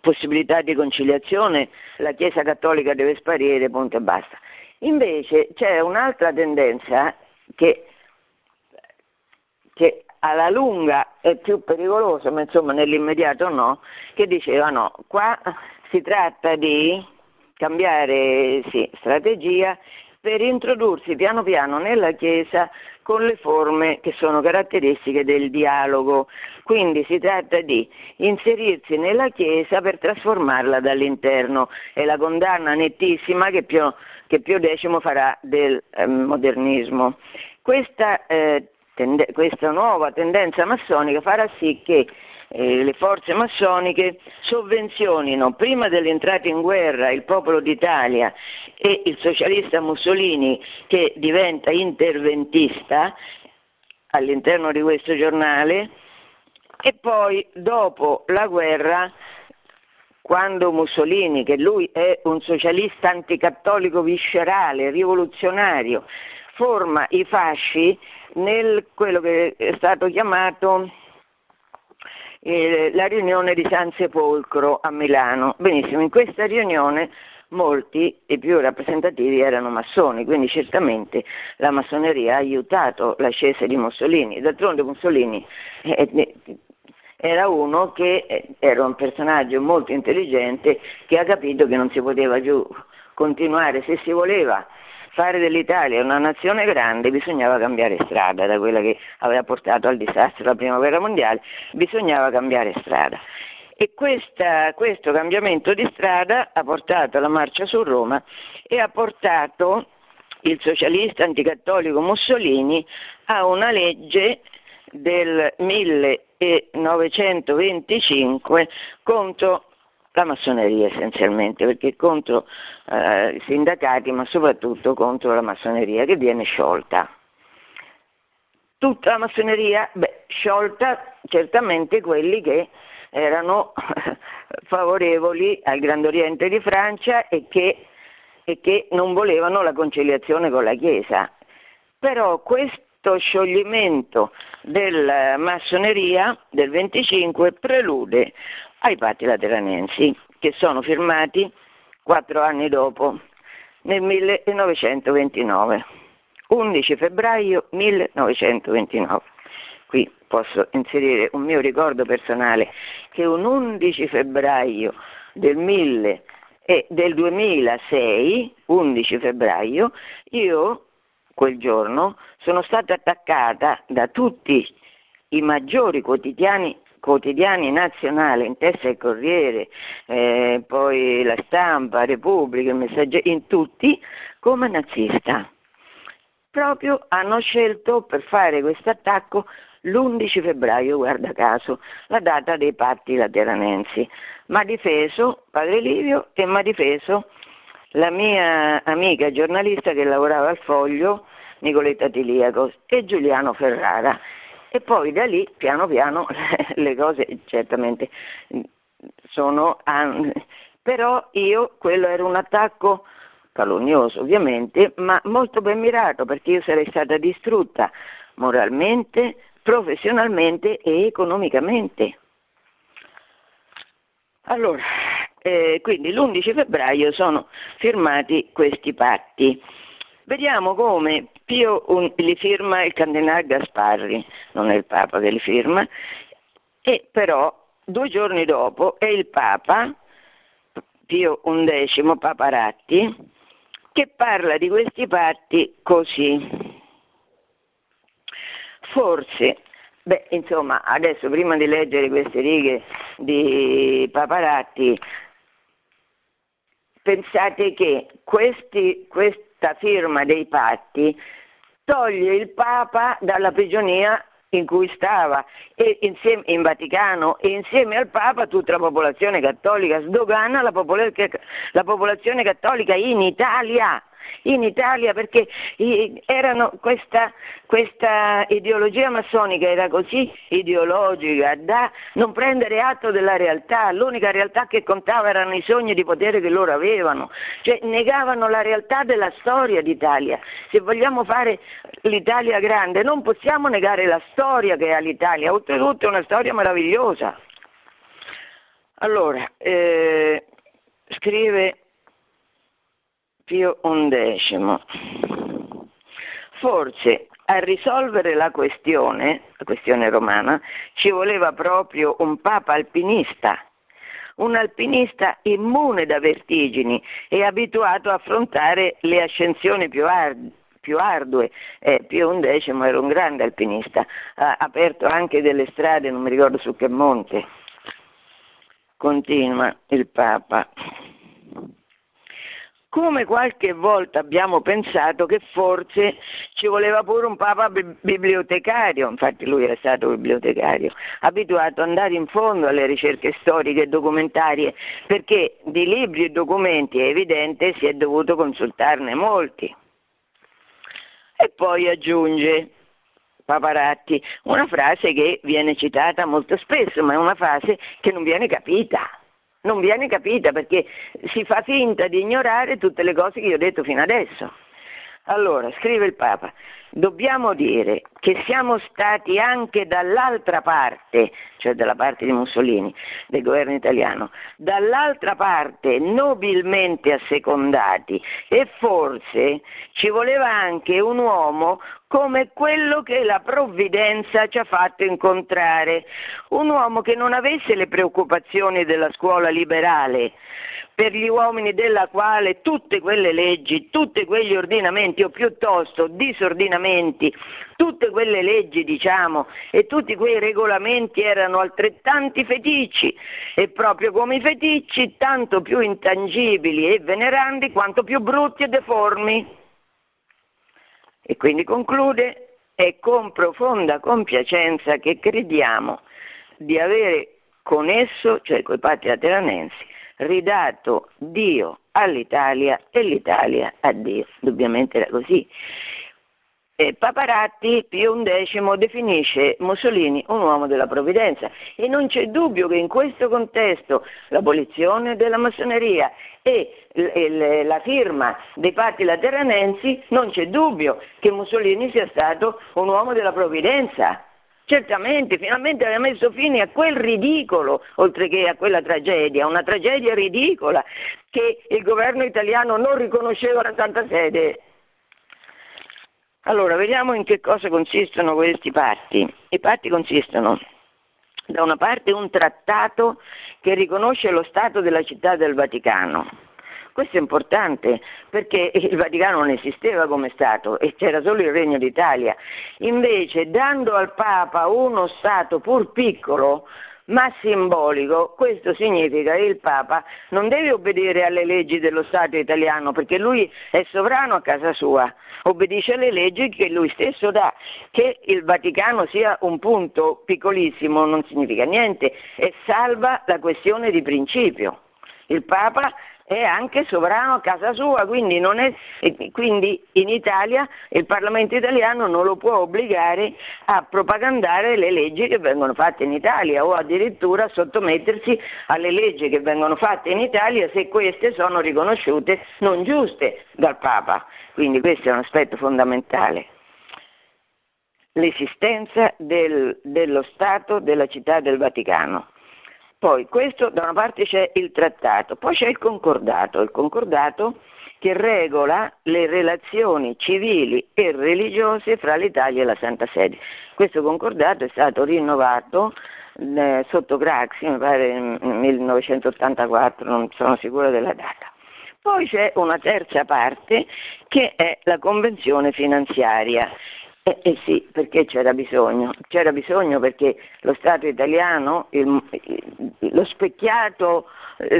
possibilità di conciliazione, la Chiesa cattolica deve sparire, punto e basta. Invece c'è un'altra tendenza che, che alla lunga è più pericoloso, ma insomma nell'immediato no, che diceva no, qua si tratta di cambiare sì, strategia per introdursi piano piano nella Chiesa con le forme che sono caratteristiche del dialogo. Quindi si tratta di inserirsi nella Chiesa per trasformarla dall'interno. È la condanna nettissima che Pio, che Pio X farà del eh, modernismo. Questa eh, tende- questa nuova tendenza massonica farà sì che eh, le forze massoniche sovvenzionino prima dell'entrata in guerra il popolo d'Italia e il socialista Mussolini che diventa interventista all'interno di questo giornale e poi dopo la guerra quando Mussolini, che lui è un socialista anticattolico viscerale, rivoluzionario, forma i fasci nel quello che è stato chiamato eh, la riunione di San Sepolcro a Milano. Benissimo, in questa riunione molti, i più rappresentativi, erano massoni, quindi certamente la massoneria ha aiutato l'ascesa di Mussolini. D'altronde Mussolini eh, eh, era uno che eh, era un personaggio molto intelligente che ha capito che non si poteva più continuare, se si voleva fare dell'Italia una nazione grande bisognava cambiare strada, da quella che aveva portato al disastro della prima guerra mondiale, bisognava cambiare strada. E questa, questo cambiamento di strada ha portato alla marcia su Roma e ha portato il socialista anticattolico Mussolini a una legge del 1925 contro la massoneria essenzialmente, perché contro eh, i sindacati, ma soprattutto contro la massoneria che viene sciolta. Tutta la massoneria, beh, sciolta certamente quelli che erano favorevoli al Grande Oriente di Francia e che, e che non volevano la conciliazione con la Chiesa. Però questo scioglimento della massoneria del 25 prelude ai patti lateranensi, che sono firmati quattro anni dopo, nel 1929, 11 febbraio 1929. Qui posso inserire un mio ricordo personale che un 11 febbraio del, 1000, eh, del 2006, 11 febbraio, io quel giorno sono stata attaccata da tutti i maggiori quotidiani quotidiani nazionali, in testa il Corriere, eh, poi la stampa, Repubblica, il Messaggero, in tutti, come nazista. Proprio hanno scelto per fare questo attacco l'11 febbraio, guarda caso, la data dei patti lateranensi. Ma difeso Padre Livio e mi ha difeso la mia amica giornalista che lavorava al Foglio, Nicoletta Tiliaco, e Giuliano Ferrara e poi da lì piano piano le cose certamente sono però io quello era un attacco calunnoso ovviamente ma molto ben mirato perché io sarei stata distrutta moralmente professionalmente e economicamente. Allora eh, quindi l'11 febbraio sono firmati questi patti Vediamo come Pio un, li firma il cardinale Gasparri, non è il Papa che li firma, e però due giorni dopo è il Papa, Pio XI, Papa Ratti, che parla di questi patti così. Forse, beh, insomma, adesso prima di leggere queste righe di Papa Ratti, pensate che questi, questa firma dei patti toglie il Papa dalla prigionia in cui stava. Insieme, in Vaticano e insieme al Papa tutta la popolazione cattolica sdogana la, popol- la popolazione cattolica in Italia in Italia perché erano questa, questa ideologia massonica era così ideologica da non prendere atto della realtà, l'unica realtà che contava erano i sogni di potere che loro avevano, cioè negavano la realtà della storia d'Italia. Se vogliamo fare l'Italia grande non possiamo negare la storia che ha l'Italia, oltretutto è una storia meravigliosa. Allora, eh, scrive Pio XI. Forse a risolvere la questione, la questione romana, ci voleva proprio un papa alpinista, un alpinista immune da vertigini e abituato a affrontare le ascensioni più, ard- più ardue. Eh, Pio XI era un grande alpinista, ha aperto anche delle strade, non mi ricordo su che monte. Continua il Papa come qualche volta abbiamo pensato che forse ci voleva pure un papa bibliotecario, infatti lui era stato bibliotecario, abituato ad andare in fondo alle ricerche storiche e documentarie, perché di libri e documenti è evidente si è dovuto consultarne molti. E poi aggiunge Paparatti una frase che viene citata molto spesso, ma è una frase che non viene capita non viene capita perché si fa finta di ignorare tutte le cose che io ho detto fino adesso. Allora, scrive il Papa, dobbiamo dire che siamo stati anche dall'altra parte, cioè dalla parte di Mussolini, del governo italiano, dall'altra parte nobilmente assecondati. E forse ci voleva anche un uomo come quello che la provvidenza ci ha fatto incontrare, un uomo che non avesse le preoccupazioni della scuola liberale, per gli uomini della quale tutte quelle leggi, tutti quegli ordinamenti o piuttosto disordinamenti, tutte quelle leggi diciamo e tutti quei regolamenti erano altrettanti feticci e proprio come i feticci tanto più intangibili e venerandi quanto più brutti e deformi. E quindi conclude, è con profonda compiacenza che crediamo di avere con esso, cioè con i patti lateranensi, ridato Dio all'Italia e l'Italia a Dio. Indubbiamente era così. E Paparatti, Pio XI, definisce Mussolini un uomo della provvidenza e non c'è dubbio che in questo contesto l'abolizione della massoneria e la firma dei patti lateranensi, non c'è dubbio che Mussolini sia stato un uomo della provvidenza. Certamente, finalmente aveva messo fine a quel ridicolo, oltre che a quella tragedia, una tragedia ridicola che il governo italiano non riconosceva la Santa Sede. Allora, vediamo in che cosa consistono questi patti. I patti consistono da una parte un trattato che riconosce lo Stato della città del Vaticano. Questo è importante perché il Vaticano non esisteva come Stato e c'era solo il Regno d'Italia. Invece, dando al Papa uno Stato pur piccolo, ma simbolico, questo significa che il Papa non deve obbedire alle leggi dello Stato italiano perché lui è sovrano a casa sua, obbedisce alle leggi che lui stesso dà. Che il Vaticano sia un punto piccolissimo non significa niente e salva la questione di principio. Il Papa è anche sovrano a casa sua, quindi, è, quindi, in Italia il Parlamento italiano non lo può obbligare a propagandare le leggi che vengono fatte in Italia o addirittura a sottomettersi alle leggi che vengono fatte in Italia se queste sono riconosciute non giuste dal Papa. Quindi questo è un aspetto fondamentale l'esistenza del, dello Stato della città del Vaticano. Poi questo da una parte c'è il trattato, poi c'è il concordato, il concordato che regola le relazioni civili e religiose fra l'Italia e la Santa Sede. Questo concordato è stato rinnovato eh, sotto Craxi, mi pare nel 1984, non sono sicura della data. Poi c'è una terza parte che è la convenzione finanziaria eh, eh, sì, perché c'era bisogno? C'era bisogno perché lo Stato italiano, il, lo specchiato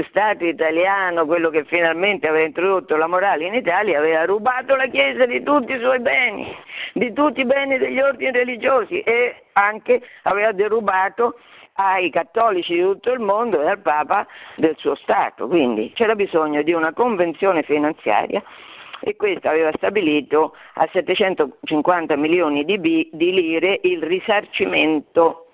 Stato italiano, quello che finalmente aveva introdotto la morale in Italia, aveva rubato la Chiesa di tutti i suoi beni, di tutti i beni degli ordini religiosi e anche aveva derubato ai cattolici di tutto il mondo e al Papa del suo Stato. Quindi c'era bisogno di una convenzione finanziaria e questo aveva stabilito a 750 milioni di, bi, di lire il risarcimento,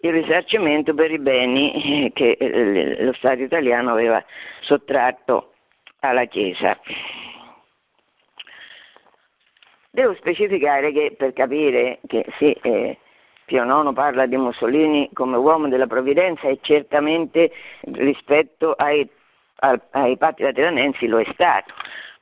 il risarcimento, per i beni che eh, lo Stato italiano aveva sottratto alla Chiesa. Devo specificare che per capire che sì, eh, Pio IX parla di Mussolini come uomo della provvidenza e certamente rispetto ai, ai, ai patti lateranensi lo è stato.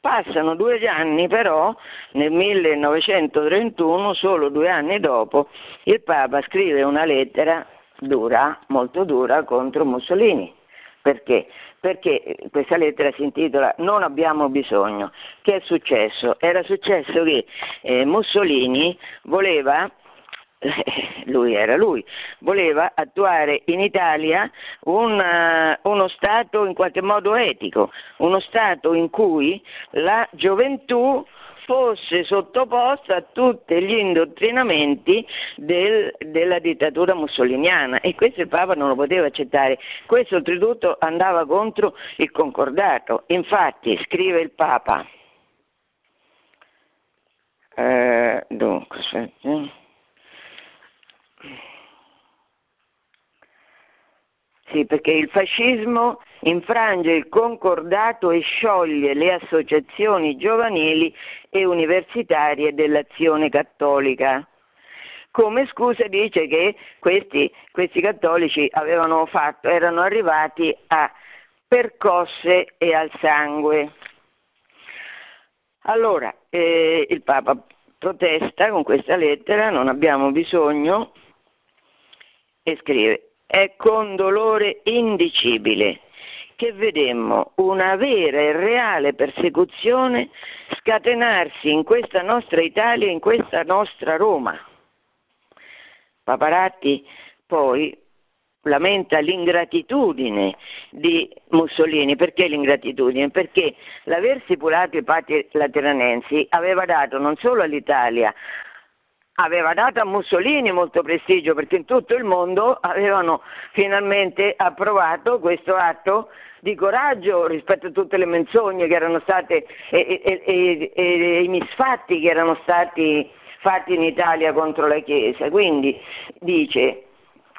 Passano due anni però, nel 1931, solo due anni dopo, il Papa scrive una lettera dura, molto dura, contro Mussolini. Perché? Perché questa lettera si intitola Non abbiamo bisogno. Che è successo? Era successo che eh, Mussolini voleva lui era lui, voleva attuare in Italia un, uh, uno Stato in qualche modo etico, uno Stato in cui la gioventù fosse sottoposta a tutti gli indottrinamenti del, della dittatura mussoliniana e questo il Papa non lo poteva accettare. Questo oltretutto andava contro il concordato. Infatti, scrive il Papa, eh, dunque, aspetta. Sì, perché il fascismo infrange il concordato e scioglie le associazioni giovanili e universitarie dell'azione cattolica. Come scusa dice che questi, questi cattolici fatto, erano arrivati a percosse e al sangue. Allora, eh, il Papa protesta con questa lettera, non abbiamo bisogno, e scrive è con dolore indicibile che vedemmo una vera e reale persecuzione scatenarsi in questa nostra Italia, in questa nostra Roma. Paparatti poi lamenta l'ingratitudine di Mussolini. Perché l'ingratitudine? Perché l'aver stipulato i patti lateranensi aveva dato non solo all'Italia, aveva dato a Mussolini molto prestigio perché in tutto il mondo avevano finalmente approvato questo atto di coraggio rispetto a tutte le menzogne che erano state e, e, e, e i misfatti che erano stati fatti in Italia contro la Chiesa. Quindi dice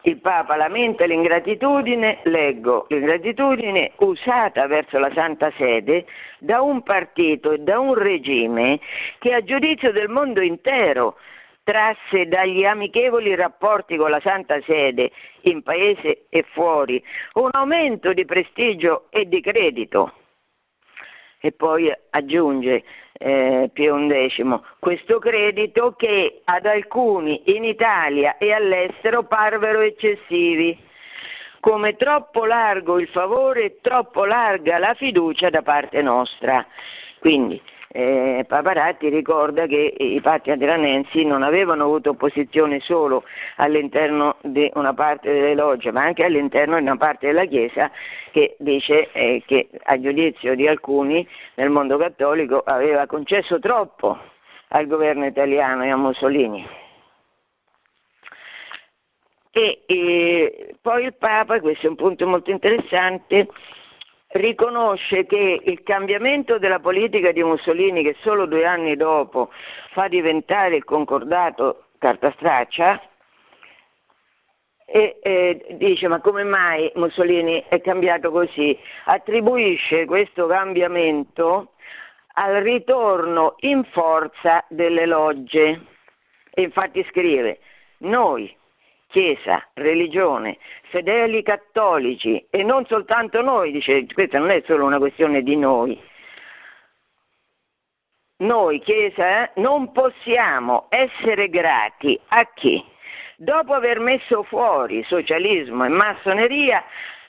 il Papa lamenta l'ingratitudine, leggo, l'ingratitudine usata verso la Santa Sede da un partito e da un regime che a giudizio del mondo intero trasse dagli amichevoli rapporti con la Santa Sede in paese e fuori un aumento di prestigio e di credito. E poi aggiunge eh, Pio XI, questo credito che ad alcuni in Italia e all'estero parvero eccessivi, come troppo largo il favore e troppo larga la fiducia da parte nostra. Quindi eh, Paparatti ricorda che i patti adranensi non avevano avuto opposizione solo all'interno di una parte delle logge, ma anche all'interno di una parte della Chiesa che dice eh, che a giudizio di alcuni nel mondo cattolico aveva concesso troppo al governo italiano e a Mussolini. E, e poi il Papa, questo è un punto molto interessante, riconosce che il cambiamento della politica di Mussolini, che solo due anni dopo fa diventare il concordato carta straccia, e eh, dice ma come mai Mussolini è cambiato così? Attribuisce questo cambiamento al ritorno in forza delle logge e infatti scrive noi Chiesa, religione, fedeli cattolici e non soltanto noi, dice, questa non è solo una questione di noi. Noi, Chiesa, eh, non possiamo essere grati a chi? Dopo aver messo fuori socialismo e massoneria,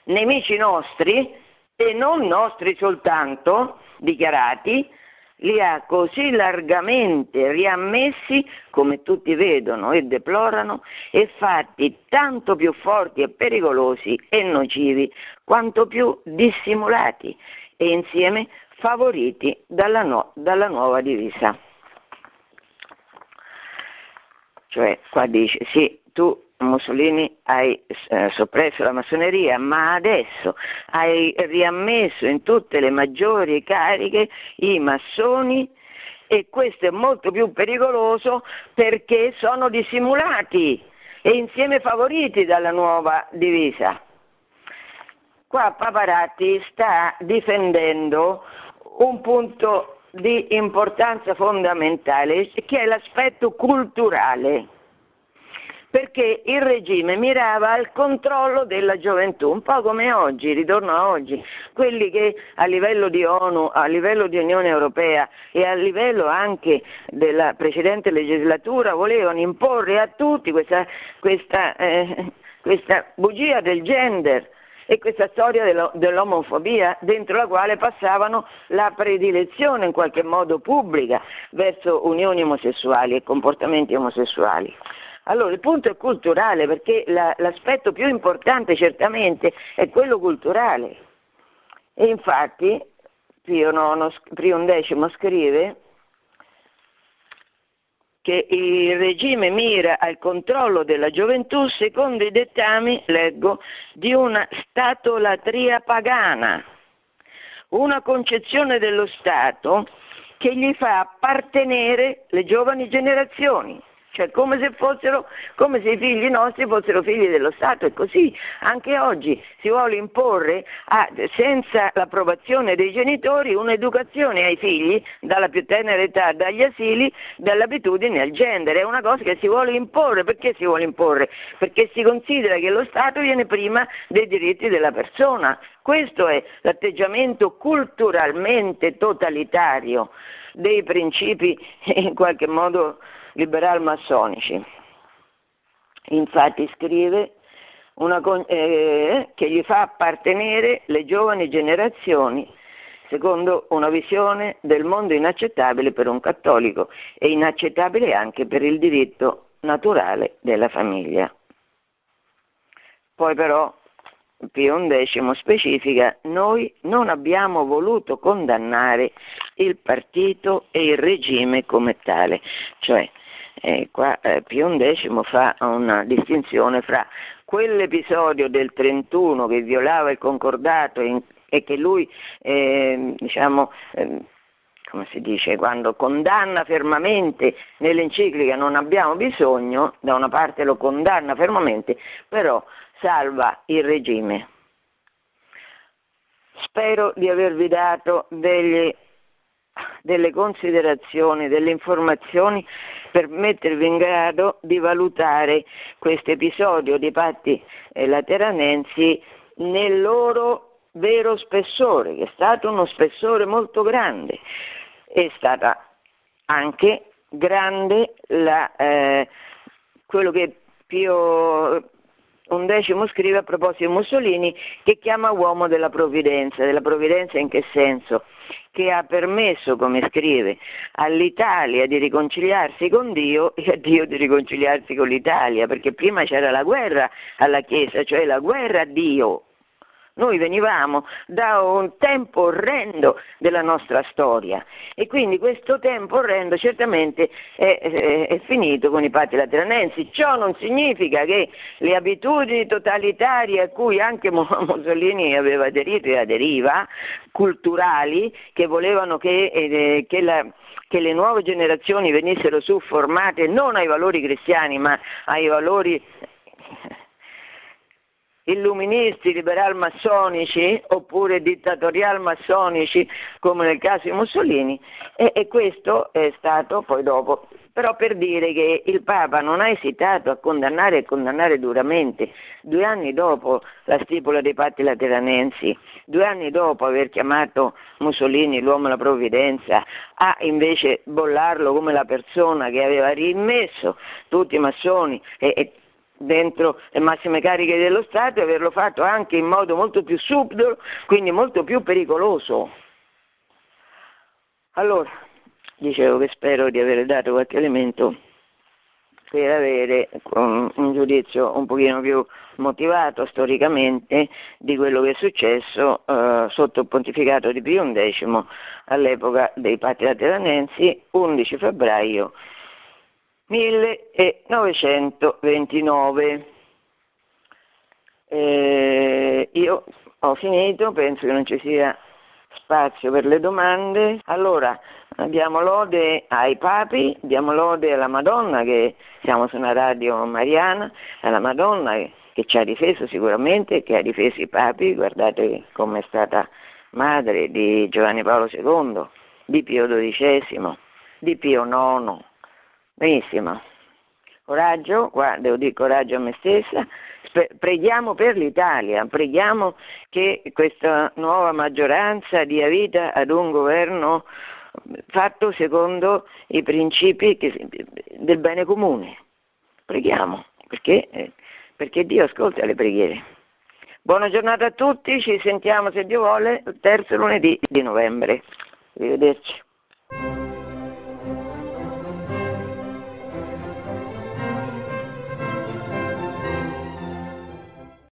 nemici nostri, e non nostri soltanto, dichiarati, li ha così largamente riammessi, come tutti vedono e deplorano, e fatti tanto più forti e pericolosi e nocivi quanto più dissimulati e insieme favoriti dalla, no, dalla nuova divisa. Cioè, qua dice, sì, tu Mussolini hai eh, soppresso la massoneria, ma adesso hai riammesso in tutte le maggiori cariche i massoni e questo è molto più pericoloso perché sono dissimulati e insieme favoriti dalla nuova divisa. Qua Paparatti sta difendendo un punto di importanza fondamentale che è l'aspetto culturale perché il regime mirava al controllo della gioventù, un po' come oggi, ritorno a oggi, quelli che a livello di ONU, a livello di Unione Europea e a livello anche della precedente legislatura volevano imporre a tutti questa, questa, eh, questa bugia del gender e questa storia dell'omofobia dentro la quale passavano la predilezione in qualche modo pubblica verso unioni omosessuali e comportamenti omosessuali. Allora, il punto è culturale perché la, l'aspetto più importante certamente è quello culturale. E infatti Pio, IX, Pio X scrive che il regime mira al controllo della gioventù secondo i dettami, leggo, di una statolatria pagana, una concezione dello Stato che gli fa appartenere le giovani generazioni cioè come se, fossero, come se i figli nostri fossero figli dello Stato e così. Anche oggi si vuole imporre a, senza l'approvazione dei genitori un'educazione ai figli dalla più tenera età, dagli asili, dall'abitudine al genere, è una cosa che si vuole imporre, perché si vuole imporre? Perché si considera che lo Stato viene prima dei diritti della persona, questo è l'atteggiamento culturalmente totalitario dei principi in qualche modo liberal massonici. Infatti scrive una, eh, che gli fa appartenere le giovani generazioni secondo una visione del mondo inaccettabile per un cattolico e inaccettabile anche per il diritto naturale della famiglia. Poi però Pio X specifica, noi non abbiamo voluto condannare il partito e il regime come tale, cioè eh, qua eh, Pio X fa una distinzione fra quell'episodio del 31 che violava il concordato in, e che lui, eh, diciamo, ehm, come si dice, quando condanna fermamente nell'enciclica non abbiamo bisogno, da una parte lo condanna fermamente, però salva il regime. Spero di avervi dato degli, delle considerazioni, delle informazioni per mettervi in grado di valutare questo episodio di patti lateranensi nel loro vero spessore, che è stato uno spessore molto grande. È stata anche grande la, eh, quello che Pio XI scrive a proposito di Mussolini che chiama uomo della provvidenza. Della provvidenza in che senso? Che ha permesso, come scrive, all'Italia di riconciliarsi con Dio e a Dio di riconciliarsi con l'Italia, perché prima c'era la guerra alla Chiesa, cioè la guerra a Dio, noi venivamo da un tempo orrendo della nostra storia e quindi questo tempo orrendo certamente è, è, è finito con i patti lateranensi. Ciò non significa che le abitudini totalitarie a cui anche Mussolini aveva aderito e aderiva, culturali, che volevano che, eh, che la, che le nuove generazioni venissero su formate non ai valori cristiani ma ai valori illuministi liberal massonici oppure dittatorial massonici come nel caso di Mussolini e, e, questo è stato poi dopo. Però per dire che il Papa non ha esitato a condannare e condannare duramente due anni dopo la stipula dei patti lateranensi due anni dopo aver chiamato Mussolini l'uomo della provvidenza a invece bollarlo come la persona che aveva rimesso tutti i massoni e, e dentro le massime cariche dello Stato e averlo fatto anche in modo molto più subdolo, quindi molto più pericoloso. Allora, dicevo che spero di aver dato qualche elemento per avere un giudizio un pochino più motivato storicamente di quello che è successo eh, sotto il pontificato di Pio XI all'epoca dei patti lateranensi 11 febbraio 1929. Eh, io ho finito, penso che non ci sia spazio per le domande. Allora, diamo lode ai papi, diamo lode alla Madonna, che siamo su una radio mariana, alla Madonna che ci ha difeso sicuramente, che ha difeso i papi, guardate come è stata madre di Giovanni Paolo II, di Pio XII, di Pio IX. Benissimo. Coraggio, qua devo dire coraggio a me stessa, preghiamo per l'Italia, preghiamo che questa nuova maggioranza dia vita ad un governo fatto secondo i principi del bene comune. Preghiamo, perché, perché Dio ascolta le preghiere. Buona giornata a tutti, ci sentiamo se Dio vuole il terzo lunedì di novembre. Arrivederci.